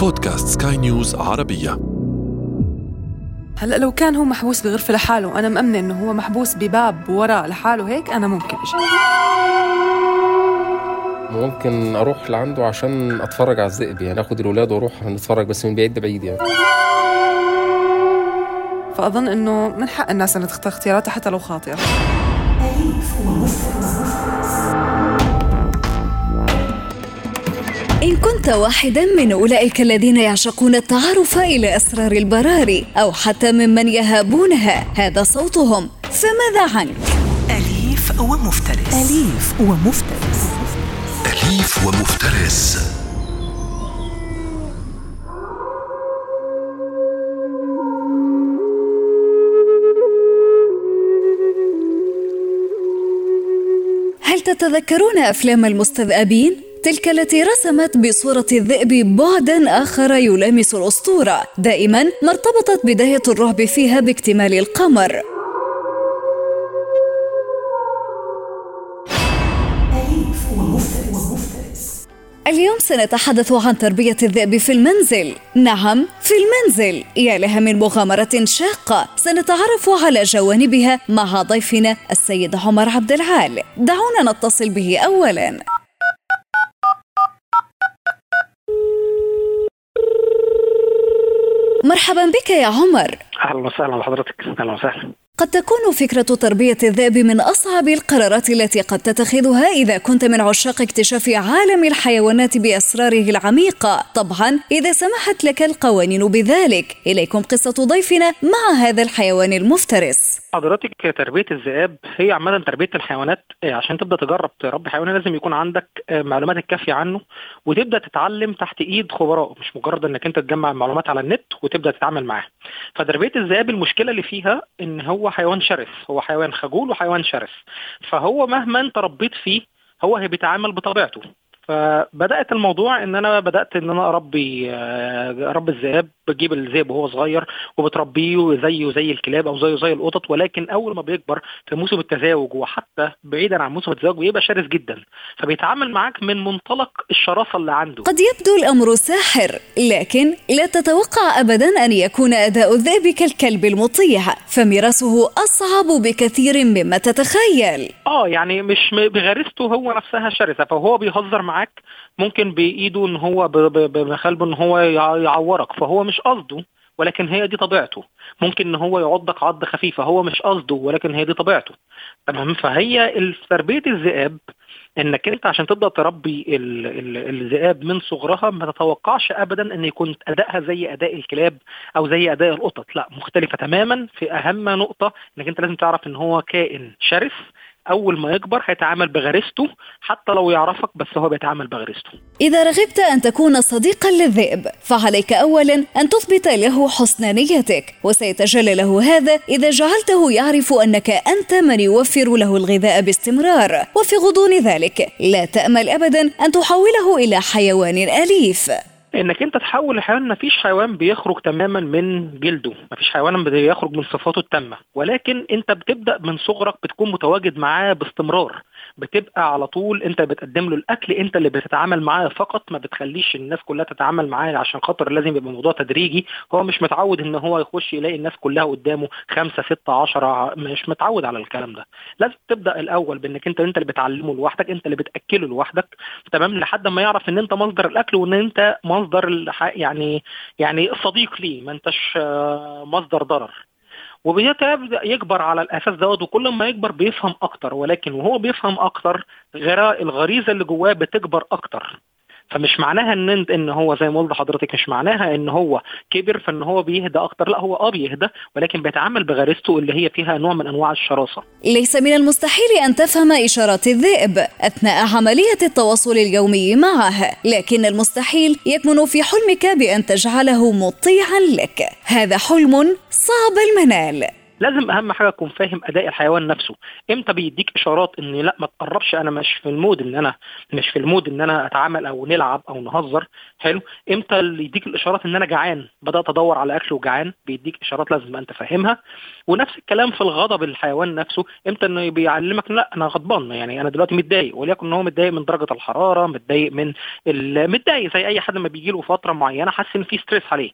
بودكاست سكاي نيوز عربية. هلا لو كان هو محبوس بغرفة لحاله أنا مأمنة إنه هو محبوس بباب وراء لحاله هيك أنا ممكن أجي. ممكن أروح لعنده عشان أتفرج على الذئب يعني آخد الولاد وأروح نتفرج بس من بعيد بعيد يعني. فأظن إنه من حق الناس إنها تختار اختياراتها حتى لو خاطئة. كنت واحدا من أولئك الذين يعشقون التعرف إلى أسرار البراري أو حتى ممن يهابونها. هذا صوتهم. فماذا عنك؟ أليف ومفترس. أليف ومفترس. أليف ومفترس. هل تتذكرون أفلام المستذئبين؟ تلك التي رسمت بصورة الذئب بعدا آخر يلامس الأسطورة. دائما ما ارتبطت بداية الرعب فيها باكتمال القمر. اليوم سنتحدث عن تربية الذئب في المنزل. نعم في المنزل. يا لها من مغامرة شاقة. سنتعرف على جوانبها مع ضيفنا السيد عمر عبد العال. دعونا نتصل به أولا. مرحبا بك يا عمر. أهلا وسهلا بحضرتك. أهلا وسهلا. قد تكون فكرة تربية الذئب من أصعب القرارات التي قد تتخذها إذا كنت من عشاق اكتشاف عالم الحيوانات بأسراره العميقة. طبعا إذا سمحت لك القوانين بذلك. إليكم قصة ضيفنا مع هذا الحيوان المفترس. حضرتك تربية الذئاب هي عامة تربية الحيوانات آه، عشان تبدأ تجرب تربي حيوان لازم يكون عندك آه، معلومات الكافية عنه وتبدأ تتعلم تحت إيد خبراء مش مجرد إنك أنت تجمع معلومات على النت وتبدأ تتعامل معاها. فتربية الذئاب المشكلة اللي فيها إن هو حيوان شرس هو حيوان خجول وحيوان شرس. فهو مهما أنت ربيت فيه هو هي بيتعامل بطبيعته. فبدأت الموضوع إن أنا بدأت إن أنا أربي آه، اربي الذئاب بتجيب الذئب وهو صغير وبتربيه زيه زي الكلاب أو زيه زي القطط ولكن أول ما بيكبر في موسم التزاوج وحتى بعيدا عن موسم التزاوج بيبقى شرس جدا فبيتعامل معاك من منطلق الشراسة اللي عنده. قد يبدو الأمر ساحر لكن لا تتوقع أبدا أن يكون أداء الذئب كالكلب المطيع فميراثه أصعب بكثير مما تتخيل. آه يعني مش بغريزته هو نفسها شرسة. فهو بيهزر معاك ممكن بإيده إن هو بمخالبه إن هو يع- يعورك. فهو مش قصده ولكن هي دي طبيعته. ممكن إن هو يعضك عض خفيفه هو مش قصده ولكن هي دي طبيعته. تمام؟ فهي تربيه الذئاب إنك أنت عشان تبدأ تربي ال- ال- الذئاب من صغرها ما تتوقعش ابدا إن يكون أدائها زي أداء الكلاب أو زي أداء القطط. لا مختلفة تماما. في أهم نقطة إنك أنت لازم تعرف إن هو كائن شرس. أول ما يكبر هيتعامل بغريزته حتى لو يعرفك بس هو بيتعامل بغريزته. إذا رغبت أن تكون صديقا للذئب فعليك أولا أن تثبت له حسن نيتك. وسيتجلى له هذا إذا جعلته يعرف أنك أنت من يوفر له الغذاء باستمرار. وفي غضون ذلك لا تأمل أبدا أن تحوله إلى حيوان أليف. إنك أنت تحول الحيوان ما فيش حيوان بيخرج تماما من جلده ما فيش حيوان بيخرج من صفاته التامة. ولكن أنت بتبدأ من صغرك بتكون متواجد معاه باستمرار. بتبقى على طول أنت بتقدم له الأكل أنت اللي بتتعامل معاه فقط ما بتخليش الناس كلها تتعامل معاه عشان خاطر لازم يبقى الموضوع تدريجي. هو مش متعود إن هو يخش يلاقي الناس كلها قدامه خمسة ستة عشرة مش متعود على الكلام ده. لازم تبدأ الأول بإنك أنت أنت اللي بتعلمه لوحدك أنت اللي بتأكله لوحدك. تمام؟ لحد ما يعرف إن أنت مصدر الأكل وإن أنت مصدر الح... يعني يعني صديق ليه ما انتش آه، مصدر ضرر. وبيبدا يكبر على الاساس دوت وكل ما يكبر بيفهم أكتر ولكن وهو بيفهم أكتر الغريزة اللي جواه بتكبر أكتر. فمش معناها إن ان هو زي ما قلت لحضرتك مش معناها إن هو كبر فإن هو بيهدى أكتر. لا هو آه بيهدى ولكن بيتعامل بغريزته اللي هي فيها نوع من أنواع الشراسة. ليس من المستحيل أن تفهم إشارات الذئب أثناء عملية التواصل اليومي معه لكن المستحيل يكمن في حلمك بأن تجعله مطيعا لك. هذا حلم صعب المنال. لازم أهم حاجة تكون فاهم أداء الحيوان نفسه. إمتى بيديك إشارات إن لأ ما تقربش أنا مش في ال mood إن أنا مش في ال mood إن أنا أتعامل أو نلعب أو نهزر. حلو؟ إمتى اللي يديك الإشارات إن أنا جعان؟ بدأت أدور على أكل وجعان بيديك إشارات لازم أنت فاهمها. ونفس الكلام في الغضب الحيوان نفسه. إمتى إنه بيعلمك لأ أنا غضبان يعني أنا دلوقتي متضايق وليكن إن هو متضايق من درجة الحرارة متضايق من متضايق زي أي حد لما بيجي له فترة معينة حاسس إن في ستريس عليه.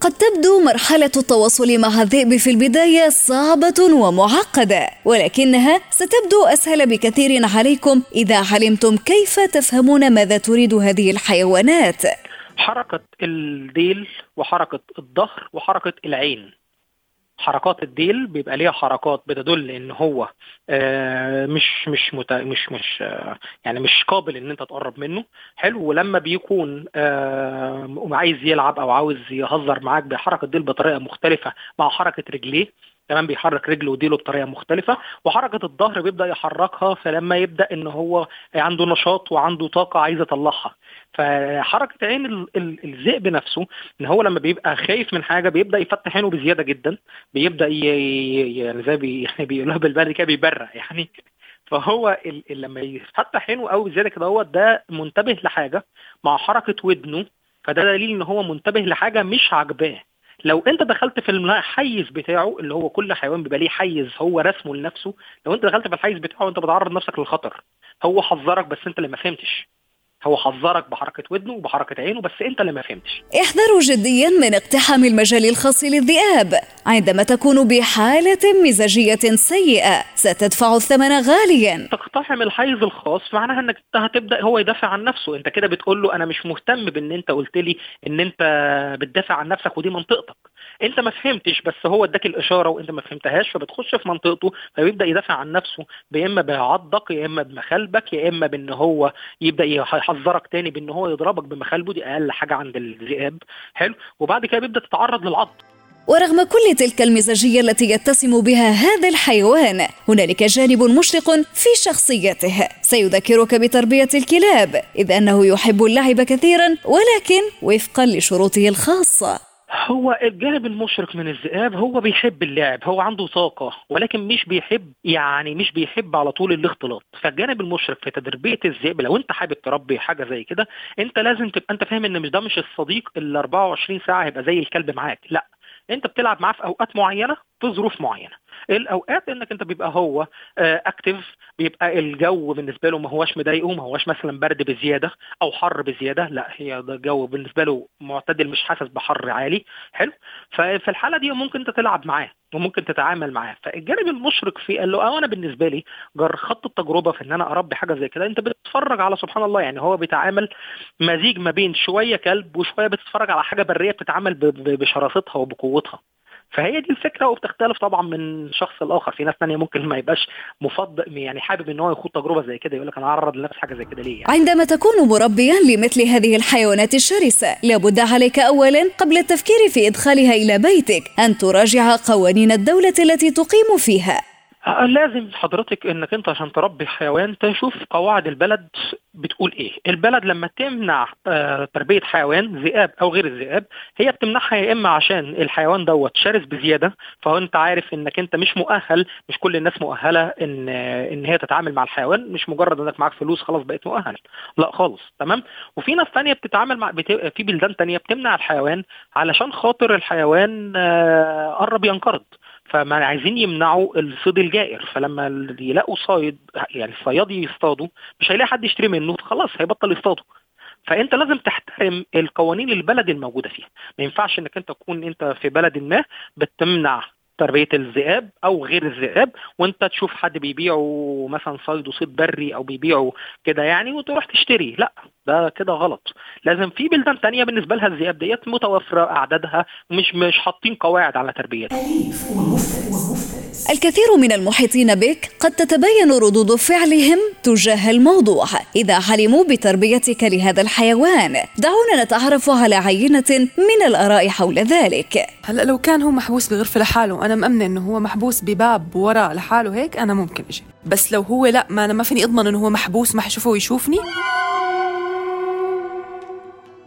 قد تبدو مرحلة التواصل مع الذئب في البداية صعبة ومعقدة، ولكنها ستبدو أسهل بكثير عليكم إذا علمتم كيف تفهمون ماذا تريد هذه الحيوانات. حركة الديل وحركة الظهر وحركة العين حركات الديل بيبقى ليها حركات بتدل إن هو آه، مش مش مت... مش مش آه، يعني مش قابل إن أنت تقرب منه. حلو. ولما بيكون آه، عايز يلعب أو عاوز يهزر معاك بيحرك الديل بطريقة مختلفة مع حركة رجليه كمان بيحرك رجله وديله بطريقة مختلفة. وحركة الظهر بيبدأ يحركها فلما يبدأ إن هو عنده نشاط وعنده طاقة عايز يطلعها. فحركة عين ال- ال- الذئب نفسه إن هو لما بيبقى خايف من حاجة بيبدأ يفتح عينه بزيادة جدا بيبدأ يعني زي بي... يعني بيقولوها بالبلدي كده بيبرق يعني. فهو لما يفتح عينه قوي زيادة كده هو ده منتبه لحاجة مع حركة ودنه. فده دليل إن هو منتبه لحاجة مش عاجباه. لو أنت دخلت في الحيز بتاعه اللي هو كل حيوان بيبقى ليه حيز هو رسمه لنفسه. لو أنت دخلت في الحيز بتاعه أنت بتعرض نفسك للخطر. هو حذرك بس أنت اللي ما فهمتش. هو حذرك بحركة ودنه وبحركة عينه بس انت اللي ما فهمتش. احذروا جديا من اقتحام المجال الخاص للذئاب. عندما تكون بحالة مزاجية سيئة ستدفع الثمن غاليا. تقتحم الحيز الخاص معناها انك انت هتبدأ هو يدافع عن نفسه. انت كده بتقول له أنا مش مهتم بان انت قلت لي ان انت بتدافع عن نفسك ودي منطقتك. انت ما فهمتش بس هو اداك الإشارة وانت ما فهمتهاش فبتخش في منطقته فبيبدا يدافع عن نفسه يا إما بعضك يا إما بمخالبك يا إما بإن هو يبدأ يحذرك تاني بان هو يضربك بمخالبه دي أقل حاجة عند الذئاب حلو. وبعد كده بيبدأ تتعرض للعض. ورغم كل تلك المزاجية التي يتسم بها هذا الحيوان هنالك جانب مشرق في شخصيته. سيذكرك بتربية الكلاب إذ أنه يحب اللعب كثيرا ولكن وفقا لشروطه الخاصة. هو الجانب المشرق من الذئاب هو بيحب اللعب هو عنده طاقة ولكن مش بيحب يعني مش بيحب على طول الاختلاط. فالجانب المشرق في تربية الذئب لو انت حابب تربي حاجة زي كده انت لازم تبقى انت فاهم ان مش ده مش الصديق اللي 24 ساعة هيبقى زي الكلب معاك لا. انت بتلعب معاه في أوقات معينة في ظروف معينة. الأوقات إنك أنت بيبقى هو اكتف بيبقى الجو بالنسبة له ما هوش مضايقه ما هوش مثلا برد بزيادة أو حر بزيادة لا هي ده الجو بالنسبة له معتدل مش حاسس بحر عالي حلو. ففي الحالة دي ممكن أنت تلعب معاه وممكن تتعامل معاه. فالجانب المشرق في قال له أنا بالنسبة لي جر خط التجربة في إن أنا أربي حاجة زي كده أنت بتتفرج على سبحان الله يعني هو بيتعامل مزيج ما بين شوية كلب وشوية بتتفرج على حاجة برية بتتعامل بشراستها وبقوتها. فهي دي الفكرة وبتختلف طبعا من شخص لآخر في ناس ثانية ممكن ما يبقاش مفضل يعني حابب إن هو يخوض تجربة زي كده يقول لك أنا أعرض لنفسي حاجة زي كده ليه يعني. عندما تكون مربيا لمثل هذه الحيوانات الشرسة لابد عليك اولا قبل التفكير في إدخالها إلى بيتك أن تراجع قوانين الدولة التي تقيم فيها لازم حضرتك إنك أنت عشان تربي حيوان تشوف قواعد البلد بتقول إيه. البلد لما تمنع تربية حيوان ذئاب أو غير الذئاب هي بتمنعها يا إما عشان الحيوان دوت شرس بزيادة فهو أنت عارف إنك أنت مش مؤهل مش كل الناس مؤهلة إن إن هي تتعامل مع الحيوان مش مجرد إنك معاك فلوس خلاص بقيت مؤهل. لا خالص تمام؟ وفي ناس ثانية بتتعامل مع بت... في بلدان ثانية بتمنع الحيوان علشان خاطر الحيوان قرب ينقرض. فما عايزين يمنعوا الصيد الجائر. فلما يلاقوا صيد يعني الصياد يصطادوا مش هيلاقي حد يشتري منه خلاص هيبطل يصطادوا. فأنت لازم تحترم القوانين البلد الموجودة فيها. ما ينفعش إنك أنت تكون أنت في بلد ما بتمنع تربية الذئاب أو غير الذئاب وأنت تشوف حد بيبيعه مثلا صيد وصيد بري أو بيبيعه كده يعني وتروح تشتري. لا ده كده غلط. لازم في بلدان تانية بالنسبة لها الذئاب ديت متوفرة أعدادها مش مش حاطين قواعد على تربيتها. الكثير من المحيطين بك قد تتبين ردود فعلهم تجاه الموضوع إذا علموا بتربيتك لهذا الحيوان. دعونا نتعرف على عينة من الآراء حول ذلك. هلا لو كان هو محبوس بغرفة لحاله أنا مأمنة إنه هو محبوس بباب وراء لحاله هيك أنا ممكن أجي. بس لو هو لا ما أنا ما فيني أضمن إنه هو محبوس ما حشوفه ويشوفني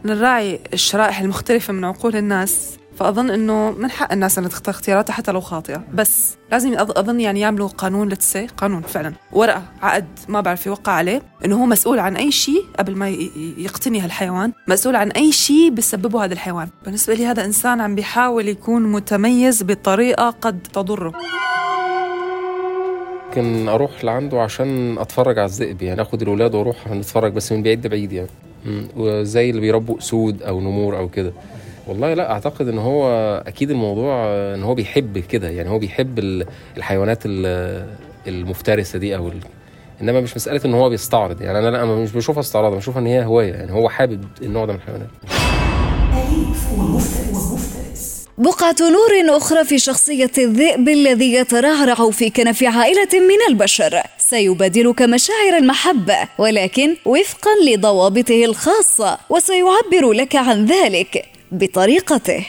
نراعي الشرائح المختلفة من عقول الناس. فأظن إنه من حق الناس إنها تختار اختياراتها حتى لو خاطئة. بس لازم أظ- أظن يعني يعملوا قانون لتسي قانون فعلا. ورقة عقد ما بعرف يوقع عليه إنه هو مسؤول عن أي شيء قبل ما يقتني هالحيوان مسؤول عن أي شيء بسببه هذا الحيوان. بالنسبة لي هذا إنسان عم بيحاول يكون متميز بطريقة قد تضره. ممكن أروح لعنده عشان أتفرج على الذئب يعني آخد الولاد وأروح نتفرج بس من بعيد لبعيد يعني. وزي اللي بيربوا أسود أو نمور أو كده. والله لا أعتقد إن هو أكيد الموضوع إن هو بيحب كده يعني هو بيحب ال- الحيوانات ال- المفترسة دي أو. إنما مش مسألة إن هو بيستعرض يعني أنا لأ أنا مش بشوفها أستعراض بشوفها إن هي هواية يعني هو حابب النوع ده من الحيوانات بقعة نور أخرى في شخصية الذئب الذي يترعرع في كنف عائلة من البشر سيبادلك مشاعر المحبة ولكن وفقا لضوابطه الخاصة وسيعبر لك عن ذلك بطريقته.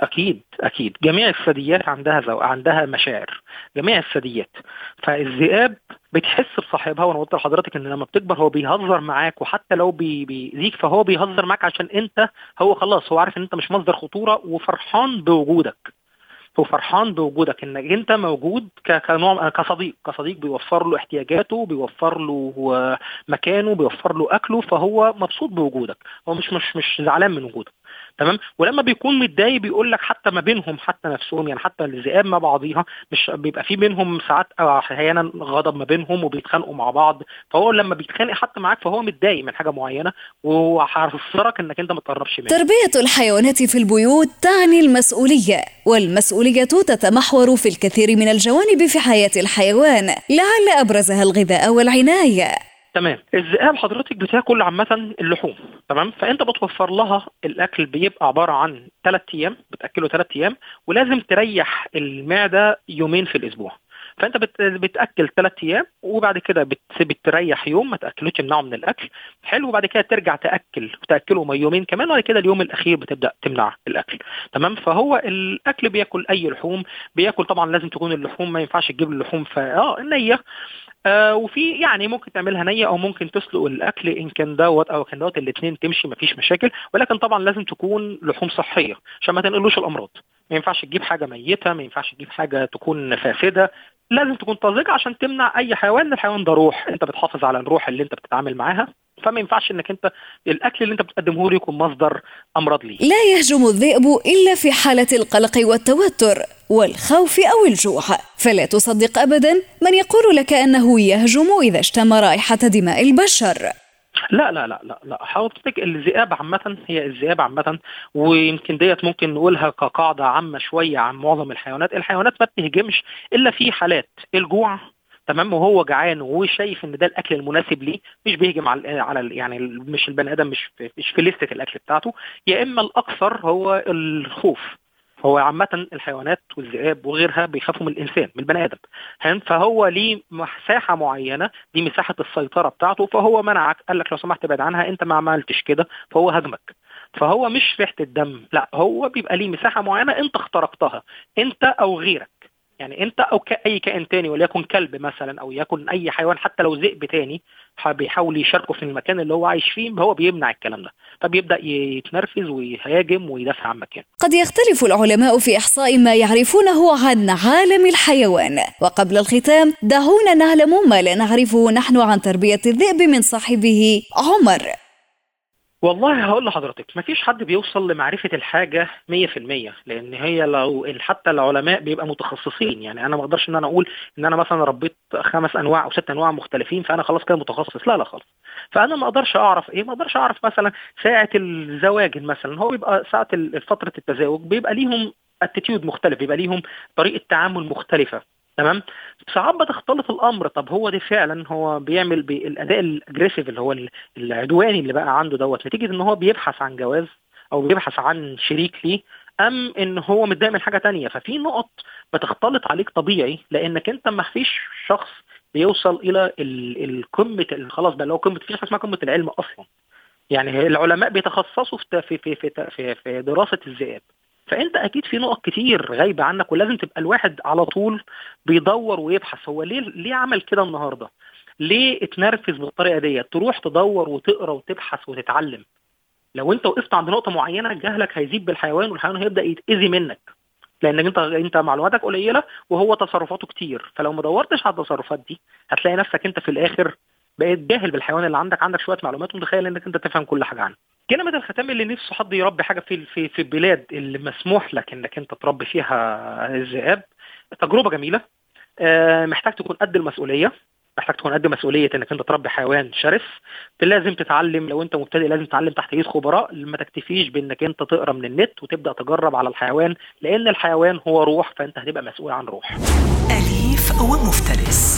أكيد أكيد. جميع الثدييات عندها زو... عندها مشاعر. جميع الثدييات. فالذئاب بتحس بصاحبها وأنا قلت لحضرتك إن لما بتكبر هو بيهزر معاك وحتى لو بي... بيأذيك فهو بيهزر معاك عشان أنت هو خلاص هو عارف إن أنت مش مصدر خطورة وفرحان بوجودك. هو فرحان بوجودك إنك أنت موجود كنوع كصديق. كصديق بيوفر له احتياجاته بيوفر له مكانه بيوفر له أكله فهو مبسوط بوجودك. هو مش مش مش زعلان من وجودك. تمام؟ ولما بيكون متضايق بيقول لك حتى ما بينهم حتى نفسهم يعني حتى الذئاب مع بعضيها مش بيبقى في بينهم ساعات أحيانا غضب ما بينهم وبيتخانقوا مع بعض. فهو لما بيتخانق حتى معاك فهو متضايق من حاجة معينة وهيحذرك إنك أنت ما تقربش منه. تربية الحيوانات في البيوت تعني المسؤولية والمسؤولية تتمحور في الكثير من الجوانب في حياة الحيوان لعل أبرزها الغذاء والعناية. تمام. الذئاب حضرتك بتاكل عامة اللحوم تمام؟ فأنت بتوفر لها الأكل بيبقى عبارة عن ثلاث أيام بتأكله ثلاث أيام ولازم تريح المعدة يومين في الأسبوع. فأنت بت... بتأكل ثلاث أيام وبعد كده بت... بتريح يوم ما تأكلوش تمنعه من الأكل. حلو وبعد كده ترجع تأكل وتأكله يومين كمان وبعد كده اليوم الأخير بتبدأ تمنع الأكل تمام؟ فهو الأكل بياكل أي لحوم بياكل طبعا لازم تكون اللحوم ما ينفعش تجيب اللحوم فاه نيه آه وفي يعني ممكن تعملها نية أو ممكن تسلق الأكل إن كان دوت أو كان دوت الاثنين تمشي مفيش مشاكل ولكن طبعا لازم تكون لحوم صحية عشان ما تنقلوش الأمراض. ما ينفعش تجيب حاجة ميتة ما ينفعش تجيب حاجة تكون فاسده لازم تكون طازجه عشان تمنع أي حيوان الحيوان ده روح. أنت بتحافظ على الروح اللي أنت بتتعامل معاها. فما ينفعش إنك أنت الأكل اللي أنت بتقدمه له يكون مصدر أمراض ليه. لا يهجم الذئب إلا في حالة القلق والتوتر والخوف أو الجوع. فلا تصدق أبدا من يقول لك أنه يهجم إذا اشتم رائحة دماء البشر. لا لا لا لا لا. حضرتك الذئاب عامة هي الذئاب عامة ويمكن ديت ممكن نقولها كقاعدة عامة شوية عن معظم الحيوانات، الحيوانات ما بتهجمش إلا في حالات الجوع تمام وهو جعان وشايف إن ده الأكل المناسب ليه مش بيهجم على على يعني مش البني آدم مش في مش في لستة الأكل بتاعته. يا إما الأكثر هو الخوف. هو عامة الحيوانات والذئاب وغيرها بيخافوا من الإنسان من البني آدم؟ فهو ليه مساحة معينة دي مساحة السيطرة بتاعته فهو منعك. قال لك لو سمحت ابعد عنها أنت ما عملتش كده فهو هاجمك. فهو مش ريحة الدم لا هو بيبقى ليه مساحة معينة أنت اخترقتها أنت أو غيرك. يعني انت أو كاي كائن تاني وليكن كلب مثلا أو يكن أي حيوان حتى لو ذئب تاني بيحاول يشاركه في المكان اللي هو عايش فيه هو بيمنع الكلام ده. فبيبدأ يتنرفز ويهاجم ويدافع عن مكانه. قد يختلف العلماء في إحصاء ما يعرفونه عن عالم الحيوان. وقبل الختام دعونا نعلم ما لا نعرفه نحن عن تربية الذئب من صاحبه عمر. والله هقول لحضرتك مفيش حد بيوصل لمعرفة الحاجة 100% لأن هي لو حتى العلماء بيبقى متخصصين. يعني أنا ما أقدرش إن أنا أقول إن أنا مثلا ربيت خمس أنواع أو ست أنواع مختلفين فأنا خلاص كده متخصص. لا لا خالص. فأنا ما أقدرش أعرف إيه ما أقدرش أعرف مثلا ساعة الزواج مثلا. هو بيبقى ساعة فترة التزاوج بيبقى ليهم attitude مختلف بيبقى ليهم طريقة تعامل مختلفة. تمام؟ ساعات بتختلط الأمر. طب هو ده فعلا هو بيعمل بالاداء ال aggressive اللي هو ال- العدواني اللي بقى عنده دوت نتيجة إن هو بيبحث عن جواز أو بيبحث عن شريك ليه أم إن هو متضايق من حاجة تانية. ففي نقط بتختلط عليك طبيعي لأنك أنت ما فيش شخص بيوصل إلى ال- القمه ال- خلاص بقى اللي هو قمة في حاجة اسمها قمة العلم أصلا. يعني العلماء بيتخصصوا في في في, في, في دراسة الذئاب. فأنت أكيد في نقط كتير غايبة عنك ولازم تبقى الواحد على طول بيدور ويبحث هو ليه ليه عمل كده النهارده؟ ليه اتنرفز بالطريقة ديت؟ تروح تدور وتقرأ وتبحث وتتعلم. لو أنت وقفت عند نقطة معينة جهلك هيزيد بالحيوان والحيوان هيبدأ يتأذي منك لأنك أنت أنت معلوماتك قليلة وهو تصرفاته كتير فلو ما دورتش على التصرفات دي هتلاقي نفسك أنت في الآخر بقيت جاهل بالحيوان اللي عندك عندك شوية معلومات ومتخيل إنك أنت تفهم كل حاجة عنه. كلمة الختام اللي نفسه حد يربي حاجة في في في البلاد اللي مسموح لك إنك أنت تربي فيها الذئاب. تجربة جميلة. آه، محتاج تكون قد المسؤولية. محتاج تكون قد مسؤولية إنك أنت تربي حيوان شرس. لازم تتعلم لو أنت مبتدئ لازم تتعلم تحت إيد خبراء. ما تكتفيش بإنك أنت تقرأ من النت وتبدأ تجرب على الحيوان لأن الحيوان هو روح فأنت هتبقى مسؤول عن روح. أليف ومفترس.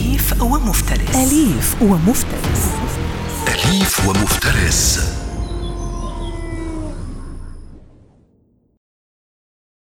أليف ومفترس. أليف ومفترس. أليف ومفترس.